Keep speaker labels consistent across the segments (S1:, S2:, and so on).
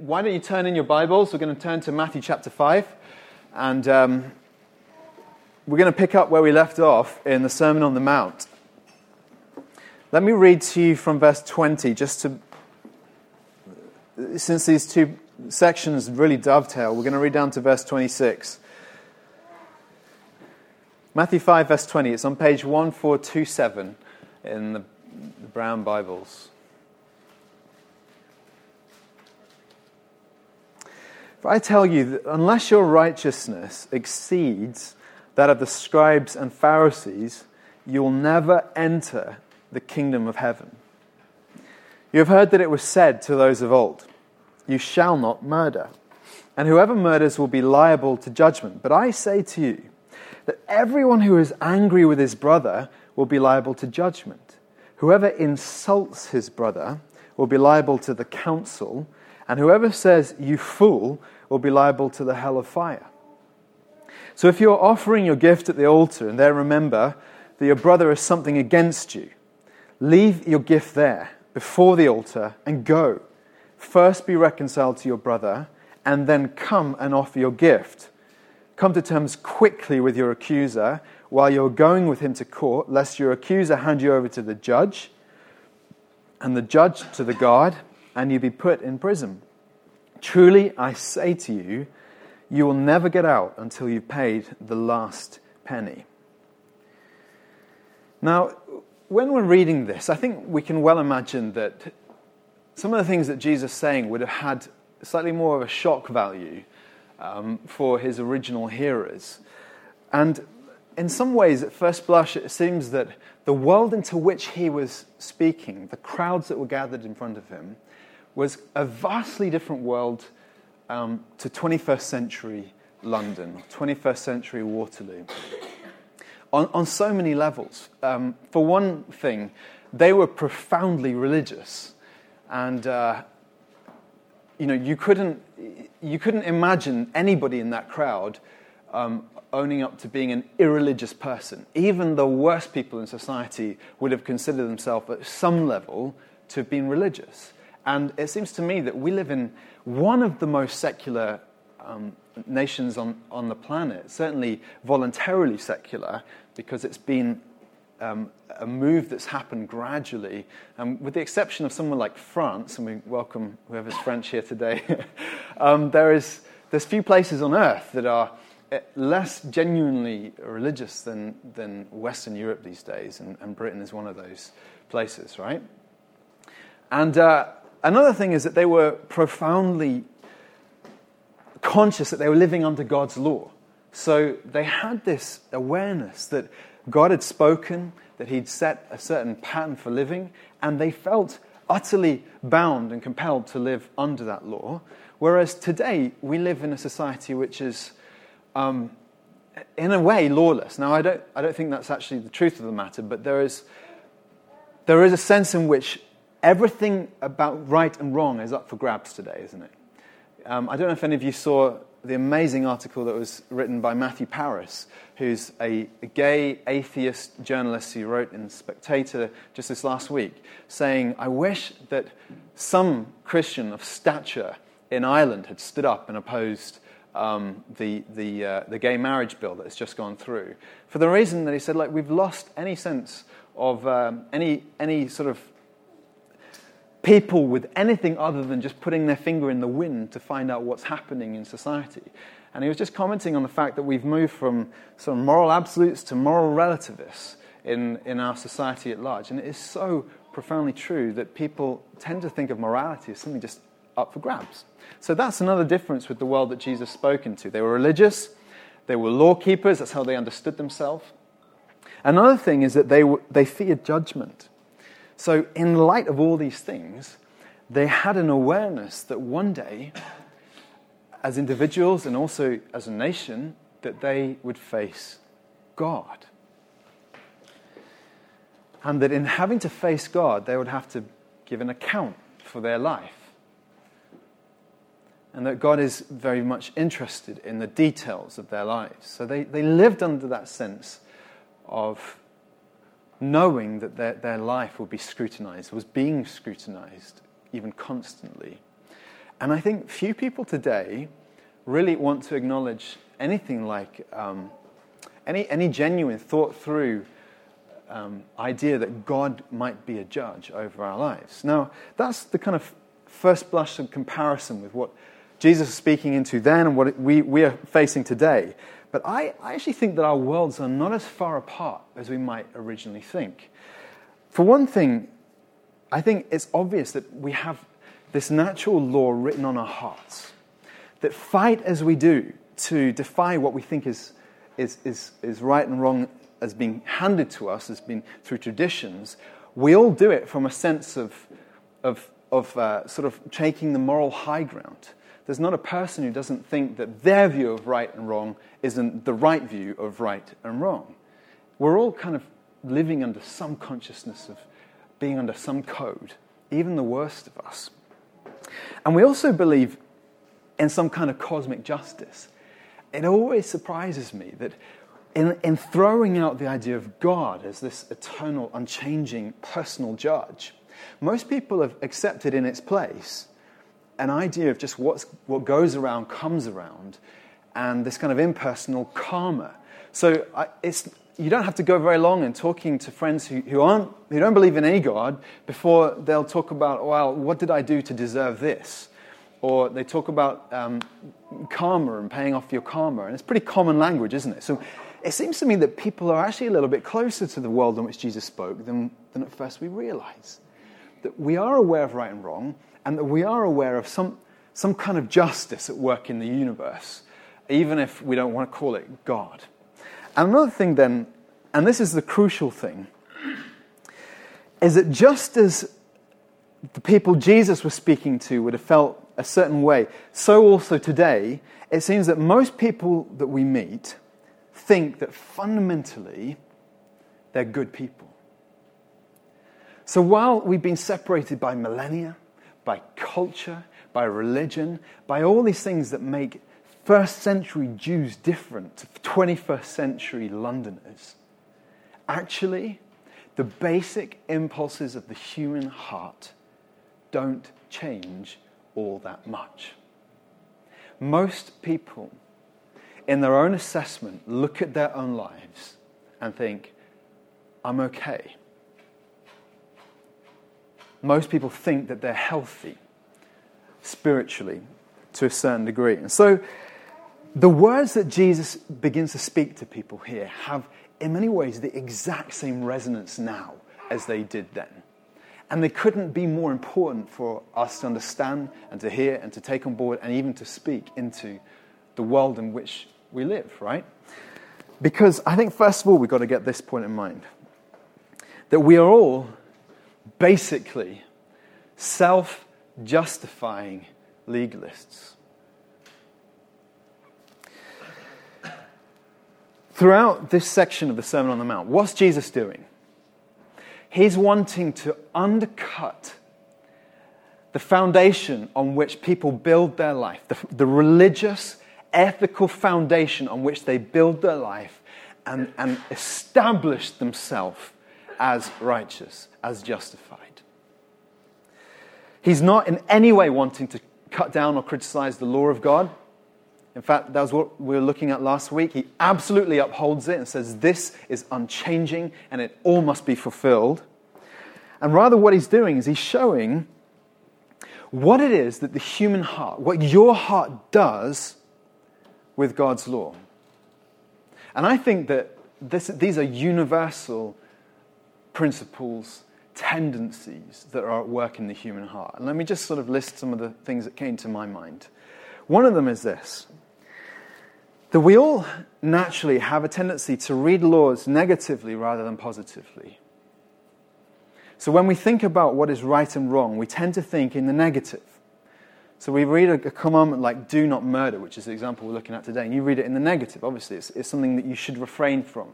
S1: Why don't you turn in your Bibles? We're going to turn to Matthew chapter 5. And um, we're going to pick up where we left off in the Sermon on the Mount. Let me read to you from verse 20, just to. Since these two sections really dovetail, we're going to read down to verse 26. Matthew 5, verse 20. It's on page 1427 in the, the Brown Bibles. For I tell you that unless your righteousness exceeds that of the scribes and Pharisees, you will never enter the kingdom of heaven. You have heard that it was said to those of old, You shall not murder, and whoever murders will be liable to judgment. But I say to you that everyone who is angry with his brother will be liable to judgment. Whoever insults his brother will be liable to the council and whoever says, You fool, will be liable to the hell of fire. So if you're offering your gift at the altar and there remember that your brother has something against you, leave your gift there before the altar and go. First be reconciled to your brother and then come and offer your gift. Come to terms quickly with your accuser while you're going with him to court, lest your accuser hand you over to the judge and the judge to the guard and you be put in prison. Truly, I say to you, you will never get out until you've paid the last penny. Now, when we're reading this, I think we can well imagine that some of the things that Jesus is saying would have had slightly more of a shock value um, for his original hearers. And in some ways, at first blush, it seems that the world into which he was speaking, the crowds that were gathered in front of him, was a vastly different world um, to 21st century London, 21st century Waterloo. On, on so many levels. Um, for one thing, they were profoundly religious. And, uh, you know, you couldn't, you couldn't imagine anybody in that crowd um, owning up to being an irreligious person. Even the worst people in society would have considered themselves at some level to have been religious. And it seems to me that we live in one of the most secular um, nations on, on the planet, certainly voluntarily secular, because it's been um, a move that's happened gradually. Um, with the exception of someone like France, and we welcome whoever's French here today, um, there is, there's few places on earth that are eh, less genuinely religious than, than Western Europe these days, and, and Britain is one of those places, right? And uh, Another thing is that they were profoundly conscious that they were living under God's law. So they had this awareness that God had spoken, that He'd set a certain pattern for living, and they felt utterly bound and compelled to live under that law. Whereas today, we live in a society which is, um, in a way, lawless. Now, I don't, I don't think that's actually the truth of the matter, but there is, there is a sense in which everything about right and wrong is up for grabs today, isn't it? Um, I don't know if any of you saw the amazing article that was written by Matthew Parris, who's a, a gay atheist journalist who wrote in Spectator just this last week, saying, I wish that some Christian of stature in Ireland had stood up and opposed um, the, the, uh, the gay marriage bill that has just gone through. For the reason that he said, like, we've lost any sense of um, any, any sort of people with anything other than just putting their finger in the wind to find out what's happening in society. And he was just commenting on the fact that we've moved from some moral absolutes to moral relativists in, in our society at large. And it is so profoundly true that people tend to think of morality as something just up for grabs. So that's another difference with the world that Jesus spoke into. They were religious, they were law keepers, that's how they understood themselves. Another thing is that they, they feared judgment. So, in light of all these things, they had an awareness that one day, as individuals and also as a nation, that they would face God. And that in having to face God, they would have to give an account for their life. And that God is very much interested in the details of their lives. So they, they lived under that sense of knowing that their, their life would be scrutinized, was being scrutinized even constantly. And I think few people today really want to acknowledge anything like um, any, any genuine thought through um, idea that God might be a judge over our lives. Now, that's the kind of first blush of comparison with what Jesus is speaking into then and what we, we are facing today. But I, I actually think that our worlds are not as far apart as we might originally think. For one thing, I think it's obvious that we have this natural law written on our hearts that fight as we do to defy what we think is, is, is, is right and wrong as being handed to us, as being through traditions, we all do it from a sense of, of, of uh, sort of taking the moral high ground. There's not a person who doesn't think that their view of right and wrong isn't the right view of right and wrong. We're all kind of living under some consciousness of being under some code, even the worst of us. And we also believe in some kind of cosmic justice. It always surprises me that in, in throwing out the idea of God as this eternal, unchanging, personal judge, most people have accepted in its place an idea of just what's, what goes around comes around and this kind of impersonal karma. So I, it's, you don't have to go very long in talking to friends who, who, aren't, who don't believe in any God before they'll talk about, well, what did I do to deserve this? Or they talk about um, karma and paying off your karma. And it's pretty common language, isn't it? So it seems to me that people are actually a little bit closer to the world in which Jesus spoke than, than at first we realize. That we are aware of right and wrong, and that we are aware of some, some kind of justice at work in the universe, even if we don't want to call it God. And another thing, then, and this is the crucial thing, is that just as the people Jesus was speaking to would have felt a certain way, so also today, it seems that most people that we meet think that fundamentally they're good people. So while we've been separated by millennia, by culture, by religion, by all these things that make first century Jews different to 21st century Londoners. Actually, the basic impulses of the human heart don't change all that much. Most people, in their own assessment, look at their own lives and think, I'm okay. Most people think that they're healthy spiritually to a certain degree. And so the words that Jesus begins to speak to people here have, in many ways, the exact same resonance now as they did then. And they couldn't be more important for us to understand and to hear and to take on board and even to speak into the world in which we live, right? Because I think, first of all, we've got to get this point in mind that we are all basically self justifying legalists. Throughout this section of the Sermon on the Mount, what's Jesus doing? He's wanting to undercut the foundation on which people build their life, the, the religious, ethical foundation on which they build their life and, and establish themselves as righteous, as justified. He's not in any way wanting to cut down or criticize the law of God. In fact, that was what we were looking at last week. He absolutely upholds it and says this is unchanging and it all must be fulfilled. And rather, what he's doing is he's showing what it is that the human heart, what your heart does with God's law. And I think that this, these are universal principles, tendencies that are at work in the human heart. And let me just sort of list some of the things that came to my mind. One of them is this that we all naturally have a tendency to read laws negatively rather than positively. So when we think about what is right and wrong, we tend to think in the negative. So we read a, commandment like do not murder, which is the example we're looking at today, and you read it in the negative. Obviously, it's, it's something that you should refrain from.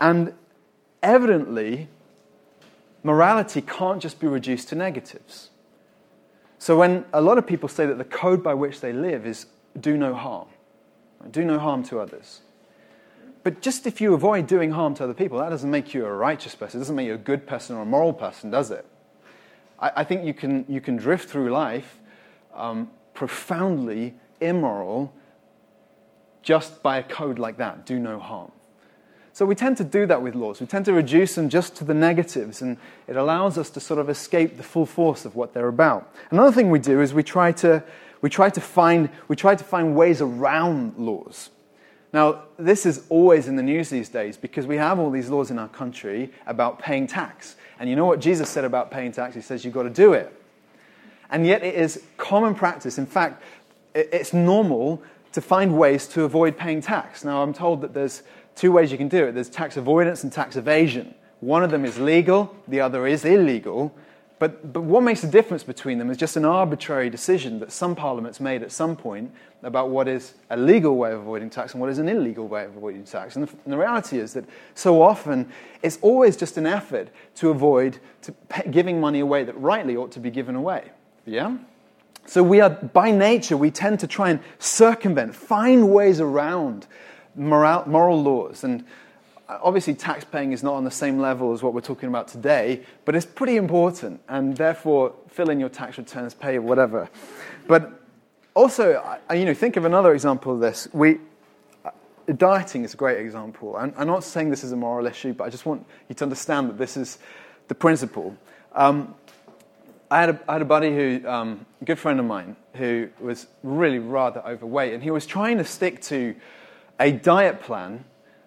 S1: And evidently, morality can't just be reduced to negatives. So when a lot of people say that the code by which they live is do no harm, do no harm to others. But just if you avoid doing harm to other people, that doesn't make you a righteous person. It doesn't make you a good person or a moral person, does it? I, I think you can, you can drift through life um, profoundly immoral just by a code like that do no harm. So we tend to do that with laws. We tend to reduce them just to the negatives, and it allows us to sort of escape the full force of what they're about. Another thing we do is we try to, we try to, find, we try to find ways around laws. Now, this is always in the news these days because we have all these laws in our country about paying tax. And you know what Jesus said about paying tax? He says you've got to do it. And yet it is common practice. In fact, it's normal to find ways to avoid paying tax. Now, I'm told that there's two ways you can do it there's tax avoidance and tax evasion. One of them is legal, the other is illegal. But, but what makes the difference between them is just an arbitrary decision that some parliaments made at some point about what is a legal way of avoiding tax and what is an illegal way of avoiding tax. And the, and the reality is that so often it's always just an effort to avoid to pay, giving money away that rightly ought to be given away. Yeah? So we are, by nature, we tend to try and circumvent, find ways around moral, moral laws. And obviously, tax paying is not on the same level as what we're talking about today, but it's pretty important. And therefore, fill in your tax returns, pay whatever. But also, you know, think of another example of this. We, dieting is a great example. I'm, I'm, not saying this is a moral issue, but I just want you to understand that this is the principle. Um, I had, a, I had a buddy who, um, a good friend of mine, who was really rather overweight, and he was trying to stick to a diet plan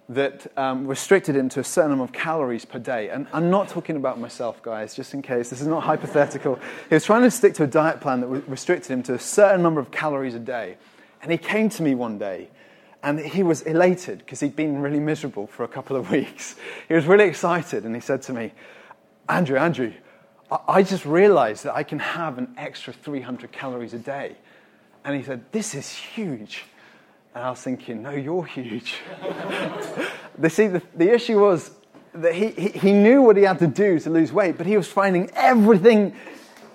S1: that um, restricted him to a certain number of calories per day. And I'm not talking about myself, guys, just in case. This is not hypothetical. He was trying to stick to a diet plan that restricted him to a certain number of calories a day. And he came to me one day and he was elated because he'd been really miserable for a couple of weeks. He was really excited and he said to me, Andrew, Andrew, I just realized that I can have an extra 300 calories a day. And he said, This is huge. And I was thinking, no, you're huge. the, see, the, the issue was that he, he, he knew what he had to do to lose weight, but he was finding everything,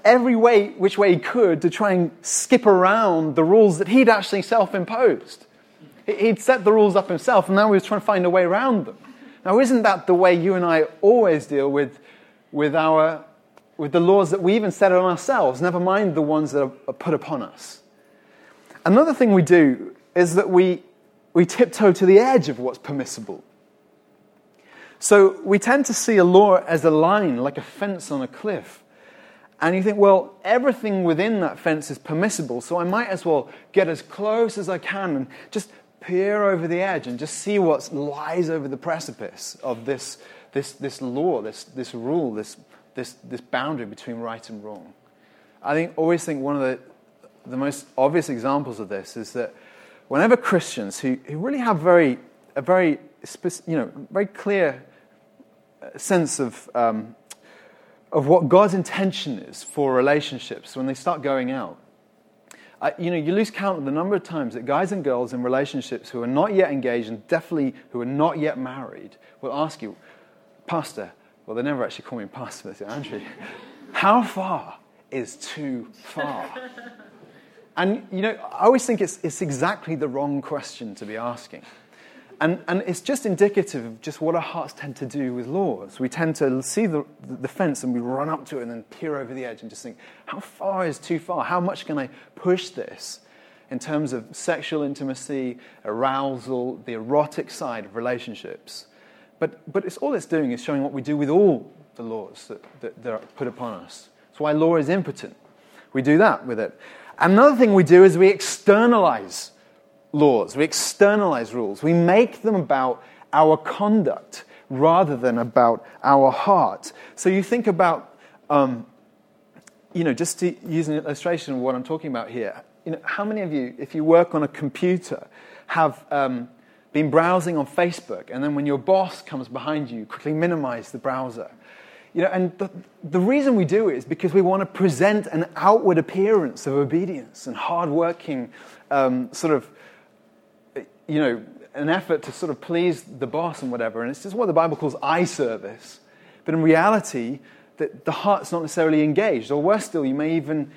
S1: every way, which way he could to try and skip around the rules that he'd actually self imposed. He'd set the rules up himself, and now he was trying to find a way around them. Now, isn't that the way you and I always deal with, with, our, with the laws that we even set on ourselves, never mind the ones that are put upon us? Another thing we do is that we, we tiptoe to the edge of what's permissible. So we tend to see a law as a line, like a fence on a cliff. And you think, well, everything within that fence is permissible, so I might as well get as close as I can and just peer over the edge and just see what lies over the precipice of this, this, this law, this, this rule, this, this, this boundary between right and wrong. I think, always think one of the, the most obvious examples of this is that whenever Christians who, who really have very, a very, you know, very clear uh, sense of, um, of what God's intention is for relationships, when they start going out, uh, you know, you lose count of the number of times that guys and girls in relationships who are not yet engaged and definitely who are not yet married will ask you, Pastor, well, they never actually call me Pastor, they say, Andrew, how far is too far? And, you know, I always think it's, it's exactly the wrong question to be asking. And, and it's just indicative of just what our hearts tend to do with laws. We tend to see the, the fence and we run up to it and then peer over the edge and just think, how far is too far? How much can I push this in terms of sexual intimacy, arousal, the erotic side of relationships? But, but it's, all it's doing is showing what we do with all the laws that, that, that are put upon us. That's why law is impotent. We do that with it. Another thing we do is we externalize laws, we externalize rules. We make them about our conduct rather than about our heart. So you think about, um, you know, just to use an illustration of what I'm talking about here. You know, how many of you, if you work on a computer, have um, been browsing on Facebook, and then when your boss comes behind you, quickly minimize the browser? You know, and the, the reason we do it is because we want to present an outward appearance of obedience and hardworking, um, sort of, you know, an effort to sort of please the boss and whatever. And it's just what the Bible calls eye service. But in reality, the, the heart's not necessarily engaged. Or worse still, you may even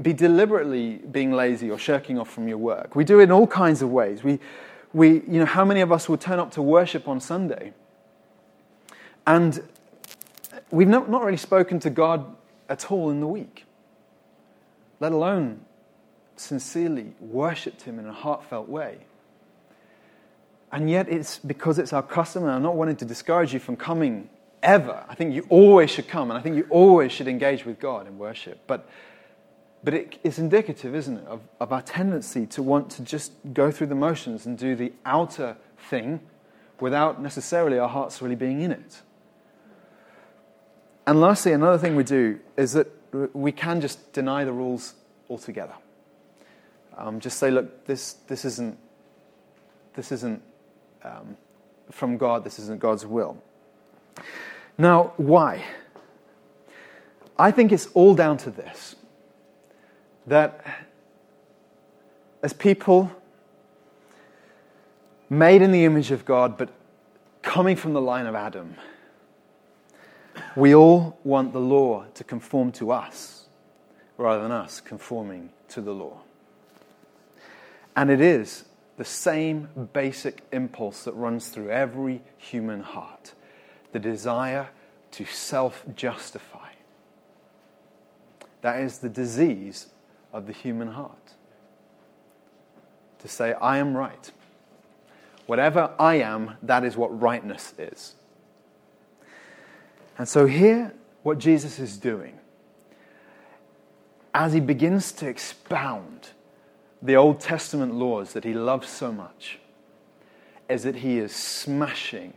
S1: be deliberately being lazy or shirking off from your work. We do it in all kinds of ways. We, we, you know, how many of us will turn up to worship on Sunday and we've not, really spoken to God at all in the week, let alone sincerely worshipped Him in a heartfelt way. And yet, it's because it's our custom, and I'm not wanting to discourage you from coming ever. I think you always should come, and I think you always should engage with God in worship. But, but it, it's indicative, isn't it, of, of our tendency to want to just go through the motions and do the outer thing without necessarily our hearts really being in it. And lastly, another thing we do is that we can just deny the rules altogether. Um, just say, look, this, this isn't, this isn't um, from God, this isn't God's will. Now, why? I think it's all down to this that as people made in the image of God, but coming from the line of Adam, we all want the law to conform to us rather than us conforming to the law. And it is the same basic impulse that runs through every human heart the desire to self justify. That is the disease of the human heart. To say, I am right. Whatever I am, that is what rightness is. And so, here, what Jesus is doing, as he begins to expound the Old Testament laws that he loves so much, is that he is smashing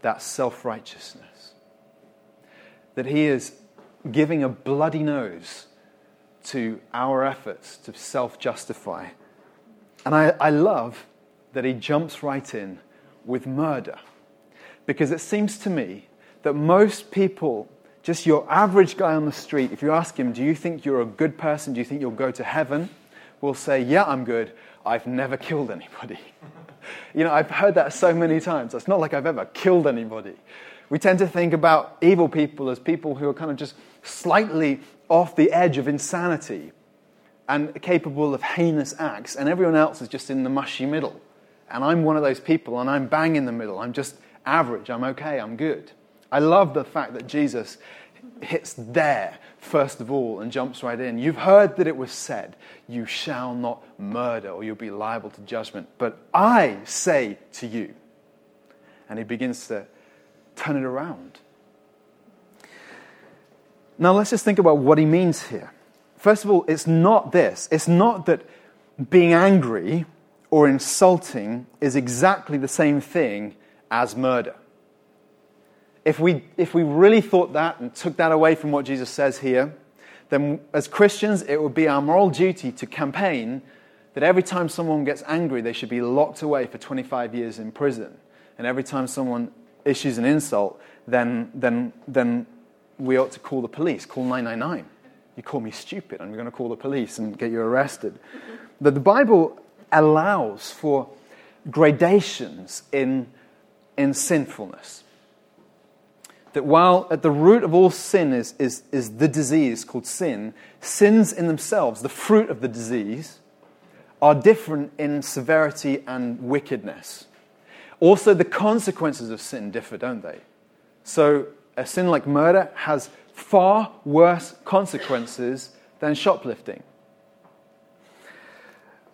S1: that self righteousness. That he is giving a bloody nose to our efforts to self justify. And I, I love that he jumps right in with murder. Because it seems to me that most people, just your average guy on the street, if you ask him, Do you think you're a good person? Do you think you'll go to heaven? will say, Yeah, I'm good. I've never killed anybody. you know, I've heard that so many times. It's not like I've ever killed anybody. We tend to think about evil people as people who are kind of just slightly off the edge of insanity and capable of heinous acts, and everyone else is just in the mushy middle. And I'm one of those people, and I'm bang in the middle. I'm just average. I'm okay. I'm good. I love the fact that Jesus hits there first of all and jumps right in. You've heard that it was said, You shall not murder, or you'll be liable to judgment. But I say to you. And he begins to turn it around. Now, let's just think about what he means here. First of all, it's not this. It's not that being angry or insulting is exactly the same thing as murder if we, if we really thought that and took that away from what Jesus says here, then as Christians, it would be our moral duty to campaign that every time someone gets angry, they should be locked away for 25 years in prison. And every time someone issues an insult, then, then, then we ought to call the police, call 999. You call me stupid, I'm going to call the police and get you arrested. But the Bible allows for gradations in, in sinfulness that while at the root of all sin is, is, is the disease called sin, sins in themselves, the fruit of the disease, are different in severity and wickedness. Also, the consequences of sin differ, don't they? So, a sin like murder has far worse consequences than shoplifting.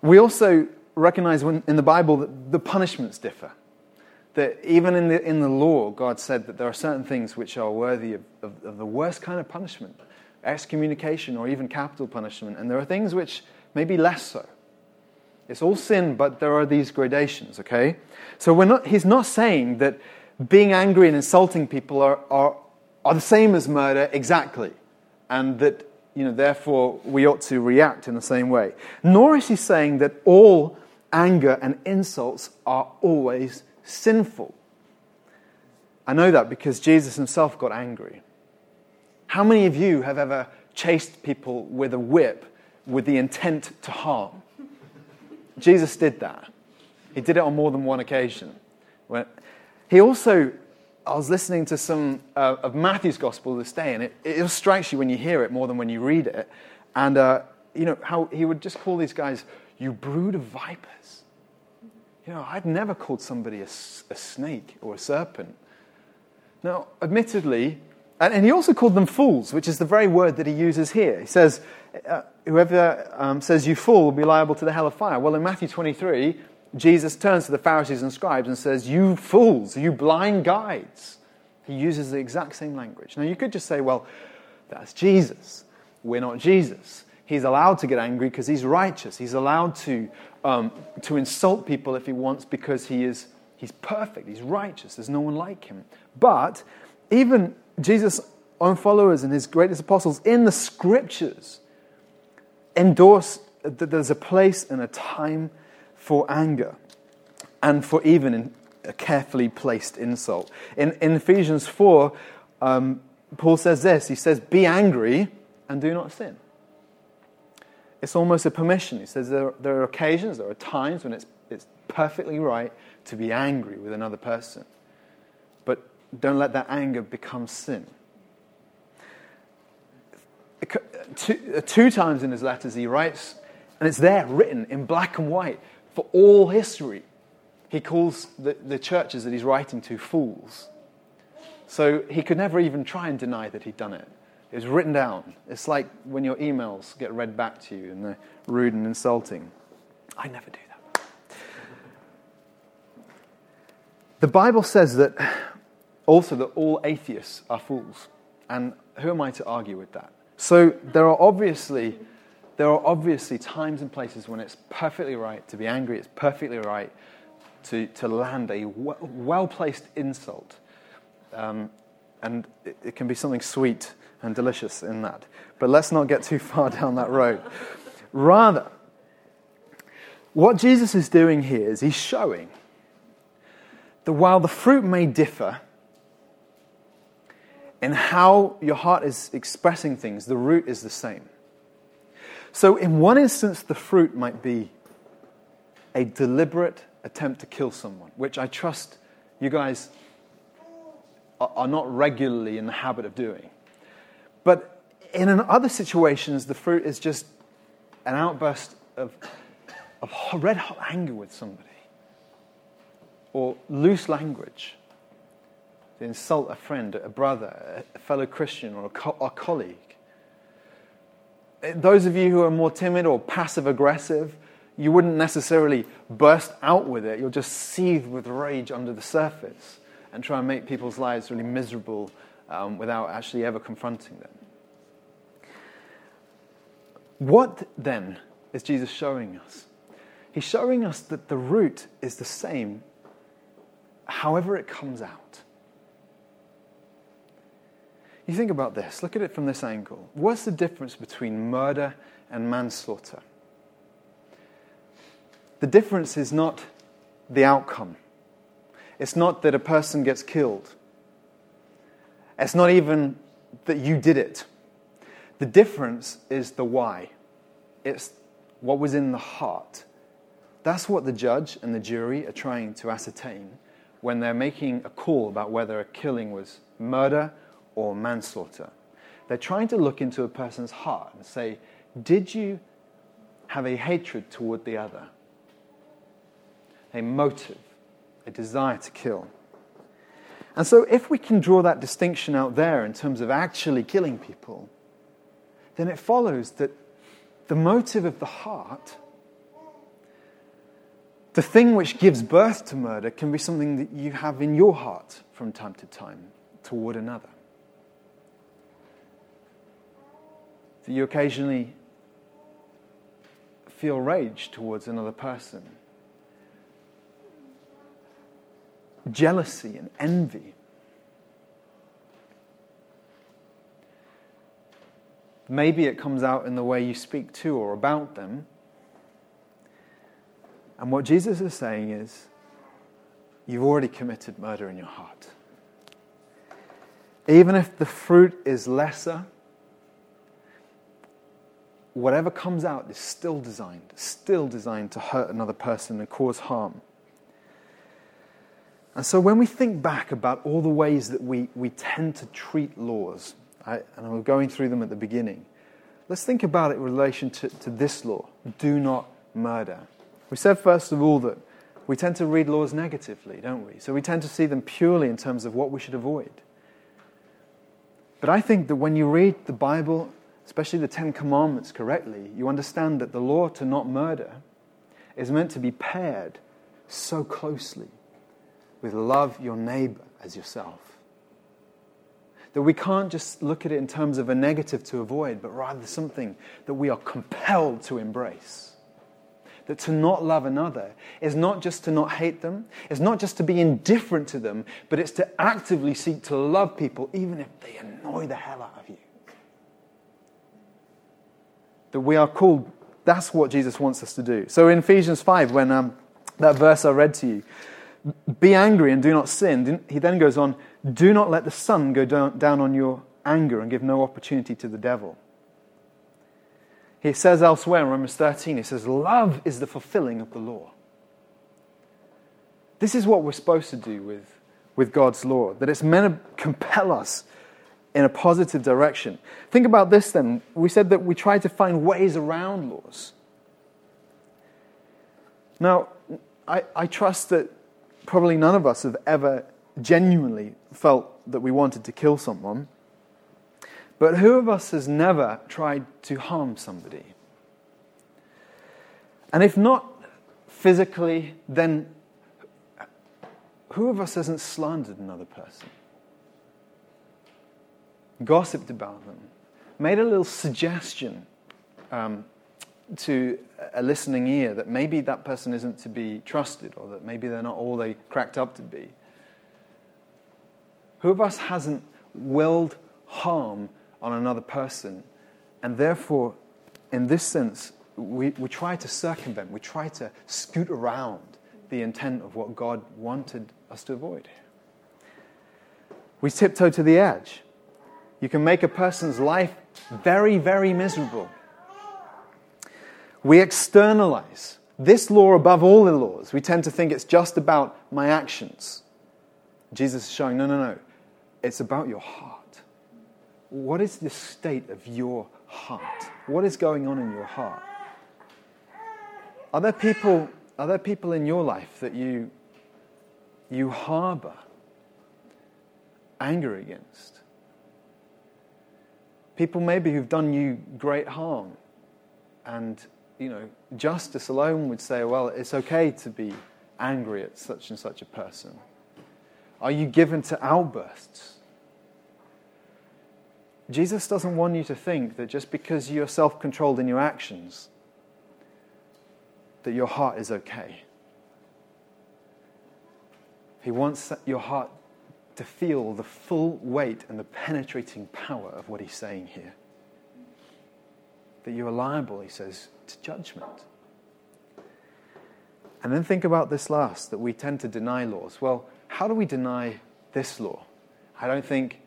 S1: We also recognize when, in the Bible that the punishments differ that even in the, in the law, God said that there are certain things which are worthy of, of, of, the worst kind of punishment excommunication or even capital punishment. And there are things which may be less so. It's all sin, but there are these gradations, okay? So we're not, he's not saying that being angry and insulting people are, are, are the same as murder exactly, and that, you know, therefore we ought to react in the same way. Nor is he saying that all anger and insults are always sinful. I know that because Jesus himself got angry. How many of you have ever chased people with a whip with the intent to harm? Jesus did that. He did it on more than one occasion. He also, I was listening to some uh, of Matthew's gospel this day, and it, it strikes you when you hear it more than when you read it. And, uh, you know, how he would just call these guys, you brood of vipers. You know, I'd never called somebody a, a snake or a serpent. Now, admittedly, And, and he also called them fools, which is the very word that he uses here. He says, uh, Whoever um, says you fool will be liable to the hell of fire. Well, in Matthew 23, Jesus turns to the Pharisees and scribes and says, You fools, you blind guides. He uses the exact same language. Now, you could just say, Well, that's Jesus. We're not Jesus. He's allowed to get angry because he's righteous. He's allowed to, um, to insult people if he wants because he is, he's perfect. He's righteous. There's no one like him. But even Jesus' own followers and his greatest apostles in the scriptures endorse that there's a place and a time for anger and for even a carefully placed insult. In, in Ephesians 4, um, Paul says this He says, Be angry and do not sin. It's almost a permission. He says there, there are occasions, there are times when it's, it's perfectly right to be angry with another person. But don't let that anger become sin. Two, uh, two times in his letters he writes, and it's there written in black and white for all history. He calls the, the churches that he's writing to fools. So he could never even try and deny that he'd done it. It was written down. It's like when your emails get read back to you and they're rude and insulting. I never do that. The Bible says that also that all atheists are fools. And who am I to argue with that? So there are obviously there are obviously times and places when it's perfectly right to be angry, it's perfectly right to, to land a well placed insult. Um, and it, it, can be something sweet and delicious in that. But let's not get too far down that road. Rather, what Jesus is doing here is he's showing that while the fruit may differ, in how your heart is expressing things, the root is the same. So, in one instance, the fruit might be a deliberate attempt to kill someone, which I trust you guys are not regularly in the habit of doing. But in other situations, the fruit is just an outburst of, of red hot anger with somebody or loose language to insult a friend, a brother, a fellow Christian, or a, co- a colleague. Eh, those of you who are more timid or passive aggressive, you wouldn't necessarily burst out with it. You'll just seethe with rage under the surface and try and make people's lives really miserable um, without actually ever confronting them. What then is Jesus showing us? He's showing us that the root is the same, however, it comes out. You think about this, look at it from this angle. What's the difference between murder and manslaughter? The difference is not the outcome. It's not that a person gets killed. It's not even that you did it. The difference is the why. It's what was in the heart. That's what the judge and the jury are trying to ascertain when they're making a call about whether a killing was murder or manslaughter. They're trying to look into a person's heart and say, Did you have a hatred toward the other? A motive, a desire to kill. And so, if we can draw that distinction out there in terms of actually killing people, then it follows that the motive of the heart, the thing which gives birth to murder, can be something that you have in your heart from time to time toward another. that you occasionally feel rage towards another person, jealousy and envy. Maybe it comes out in the way you speak to or about them. And what Jesus is saying is, you've already committed murder in your heart. Even if the fruit is lesser, whatever comes out is still designed, still designed to hurt another person and cause harm. And so when we think back about all the ways that we, we tend to treat laws, I, and I'm going through them at the beginning, let's think about it in relation to, to this law do not murder. We said, first of all, that we tend to read laws negatively, don't we? So we tend to see them purely in terms of what we should avoid. But I think that when you read the Bible, especially the Ten Commandments, correctly, you understand that the law to not murder is meant to be paired so closely with love your neighbor as yourself. That we can't just look at it in terms of a negative to avoid, but rather something that we are compelled to embrace. That to not love another is not just to not hate them, it's not just to be indifferent to them, but it's to actively seek to love people even if they annoy the hell out of you. That we are called, that's what Jesus wants us to do. So in Ephesians 5, when um, that verse I read to you, be angry and do not sin. He then goes on, do not let the sun go down on your anger and give no opportunity to the devil. He says elsewhere in Romans 13, he says, Love is the fulfilling of the law. This is what we're supposed to do with, with God's law, that it's meant to compel us in a positive direction. Think about this then. We said that we try to find ways around laws. Now, I, I trust that probably none of us have ever genuinely felt that we wanted to kill someone. But who of us has never tried to harm somebody? And if not physically, then who of us hasn't slandered another person? Gossiped about them? Made a little suggestion um, to a listening ear that maybe that person isn't to be trusted or that maybe they're not all they cracked up to be. Who of us hasn't willed harm on another person? And therefore, in this sense, we, we try to circumvent, we try to scoot around the intent of what God wanted us to avoid. We tiptoe to the edge. You can make a person's life very, very miserable we externalize this law above all the laws. We tend to think it's just about my actions. Jesus is showing, no, no, no. It's about your heart. What is the state of your heart? What is going on in your heart? Are there people, are there people in your life that you, you harbor anger against? People maybe who've done you great harm and you know, justice alone would say, well, it's okay to be angry at such and such a person? Are you given to outbursts? Jesus doesn't want you to think that just because you're self controlled in your actions, that your heart is okay. He wants your heart to feel the full weight and the penetrating power of what he's saying here. That you are liable, he says, to judgment. And then think about this last that we tend to deny laws. Well, how do we deny this law? I don't think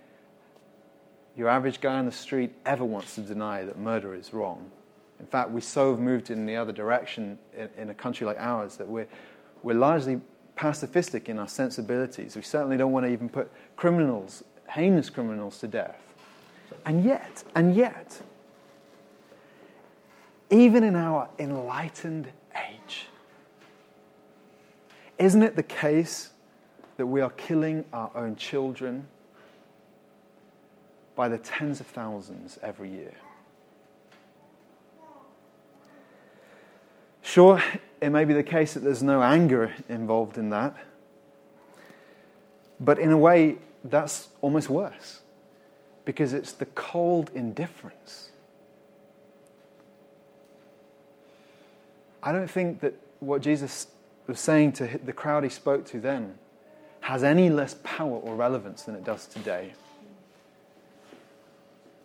S1: your average guy on the street ever wants to deny that murder is wrong. In fact, we so have moved in the other direction in, in a country like ours that we're, we're largely pacifistic in our sensibilities. We certainly don't want to even put criminals, heinous criminals, to death. And yet, and yet, even in our enlightened age. Isn't it the case that we are killing our own children by the tens of thousands every year? Sure, it may be the case that there's no anger involved in that, but in a way, that's almost worse because it's the cold indifference I don't think that what Jesus was saying to the crowd he spoke to then has any less power or relevance than it does today.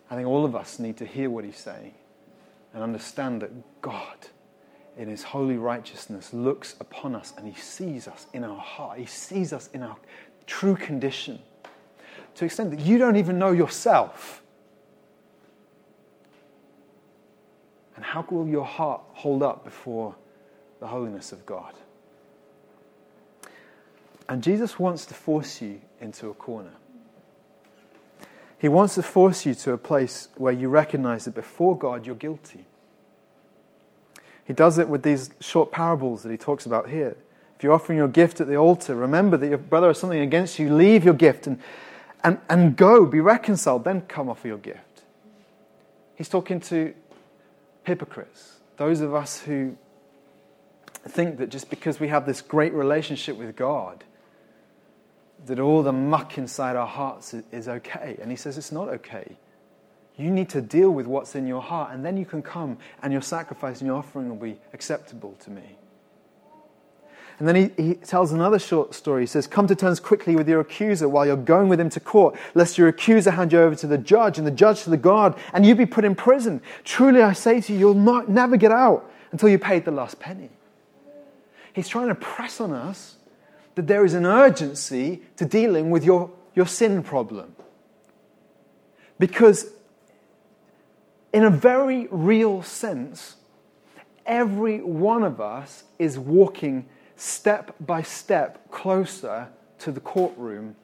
S1: I think all of us need to hear what he's saying and understand that God, in his holy righteousness, looks upon us and he sees us in our heart. He sees us in our true condition to the extent that you don't even know yourself. And how will your heart hold up before the holiness of God? And Jesus wants to force you into a corner. He wants to force you to a place where you recognize that before God you're guilty. He does it with these short parables that he talks about here. If you're offering your gift at the altar, remember that your brother has something against you, leave your gift and, and, and go, be reconciled, then come offer your gift. He's talking to hypocrites, those of us who think that just because we have this great relationship with God, that all the muck inside our hearts is okay. And he says it's not okay. You need to deal with what's in your heart, and then you can come and your sacrifice and your offering will be acceptable to me. And then he, he tells another short story. He says, Come to terms quickly with your accuser while you're going with him to court, lest your accuser hand you over to the judge and the judge to the guard, and you be put in prison. Truly I say to you, you'll not, never get out until you paid the last penny. He's trying to press on us that there is an urgency to dealing with your, your sin problem. Because, in a very real sense, every one of us is walking step by step closer to the courtroom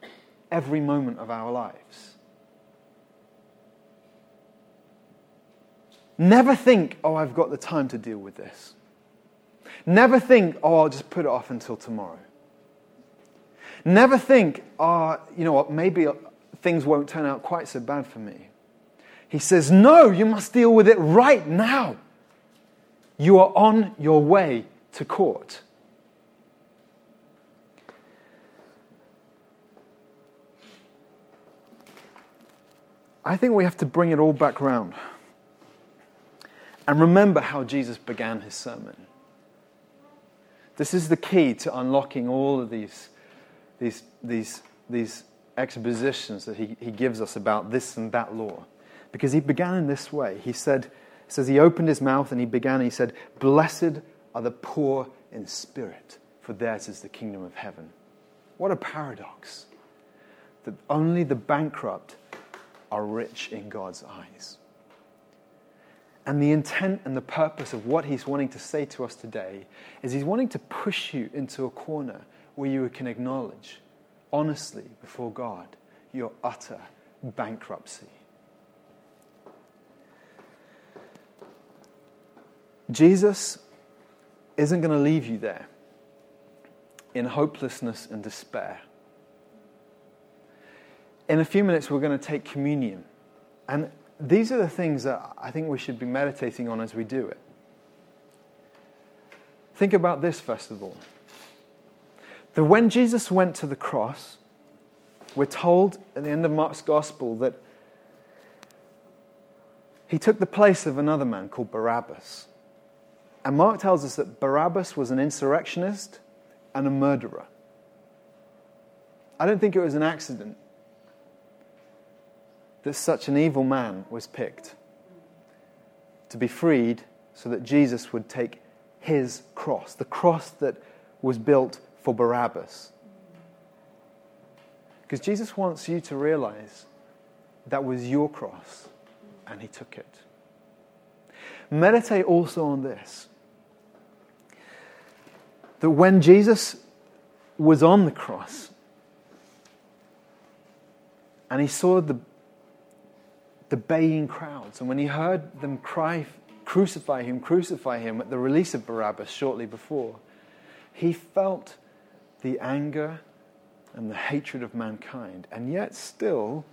S1: every moment of our lives. Never think, oh, I've got the time to deal with this. Never think, oh, I'll just put it off until tomorrow. Never think, oh, you know what, maybe things won't turn out quite so bad for me. He says, no, you must deal with it right now. You are on your way to court. I think we have to bring it all back round and remember how Jesus began his sermon. This is the key to unlocking all of these, these, these, these expositions that he, he gives us about this and that law. Because he began in this way. He said, says he opened his mouth and he began, he said, Blessed are the poor in spirit, for theirs is the kingdom of heaven. What a paradox. That only the bankrupt are rich in God's eyes. And the intent and the purpose of what he's wanting to say to us today is he's wanting to push you into a corner where you can acknowledge honestly before God your utter bankruptcy. Jesus isn't going to leave you there in hopelessness and despair in a few minutes, we're going to take communion. And these are the things that I think we should be meditating on as we do it. Think about this, first of all. That when Jesus went to the cross, we're told at the end of Mark's gospel that he took the place of another man called Barabbas. And Mark tells us that Barabbas was an insurrectionist and a murderer. I don't think it was an accident that such an evil man was picked to be freed so that Jesus would take his cross, the cross that was built for Barabbas. Because Jesus wants you to realize that was your cross and he took it. Meditate also on this that when Jesus was on the cross and he saw the the baying crowds. And when he heard them cry, Crucify him, crucify him, at the release of Barabbas shortly before, he felt the anger and the hatred of mankind. And yet, still,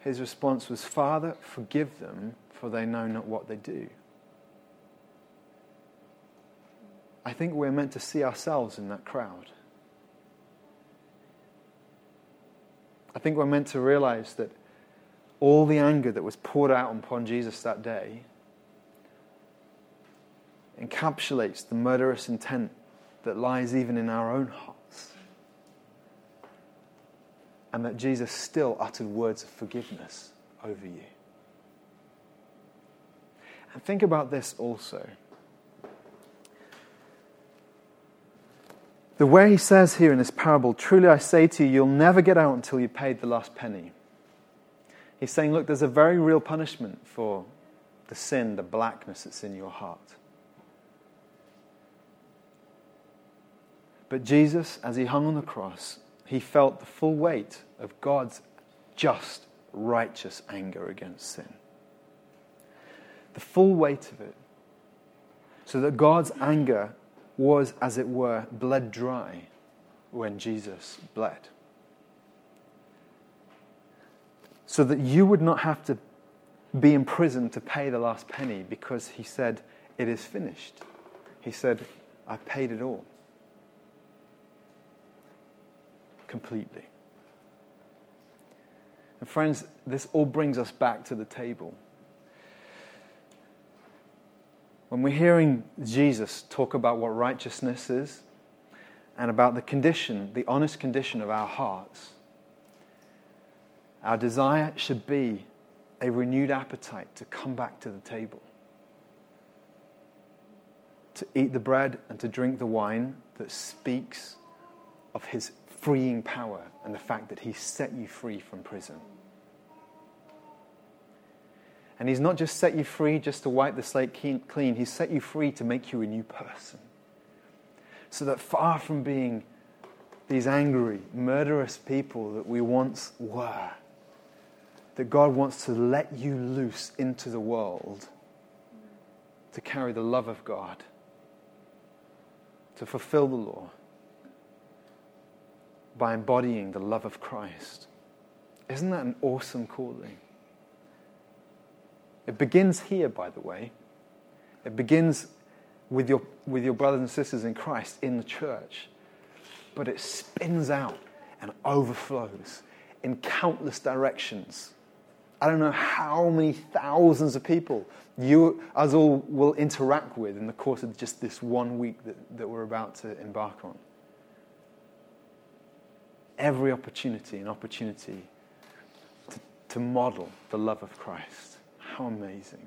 S1: his response was, Father, forgive them, for they know not what they do. I think we're meant to see ourselves in that crowd. I think we're meant to realize that all the anger that was poured out upon Jesus that day encapsulates the murderous intent that lies even in our own hearts. And that Jesus still uttered words of forgiveness over you. And think about this also. The way he says here in this parable, truly I say to you, you'll never get out until you paid the last penny. He's saying, look, there's a very real punishment for the sin, the blackness that's in your heart. But Jesus, as he hung on the cross, he felt the full weight of God's just, righteous anger against sin. The full weight of it. So that God's anger was, as it were, bled dry when Jesus bled. So that you would not have to be in prison to pay the last penny because he said, It is finished. He said, I paid it all. Completely. And friends, this all brings us back to the table. When we're hearing Jesus talk about what righteousness is and about the condition, the honest condition of our hearts, our desire should be a renewed appetite to come back to the table, to eat the bread and to drink the wine that speaks of his freeing power and the fact that he set you free from prison. And he's not just set you free just to wipe the slate clean, he's set you free to make you a new person. So that far from being these angry, murderous people that we once were, that God wants to let you loose into the world to carry the love of God, to fulfill the law by embodying the love of Christ. Isn't that an awesome calling? It begins here, by the way. It begins with your, with your brothers and sisters in Christ in the church, but it spins out and overflows in countless directions I don't know how many thousands of people you, us all, will interact with in the course of just this one week that, that we're about to embark on. Every opportunity, an opportunity to, to model the love of Christ. How amazing.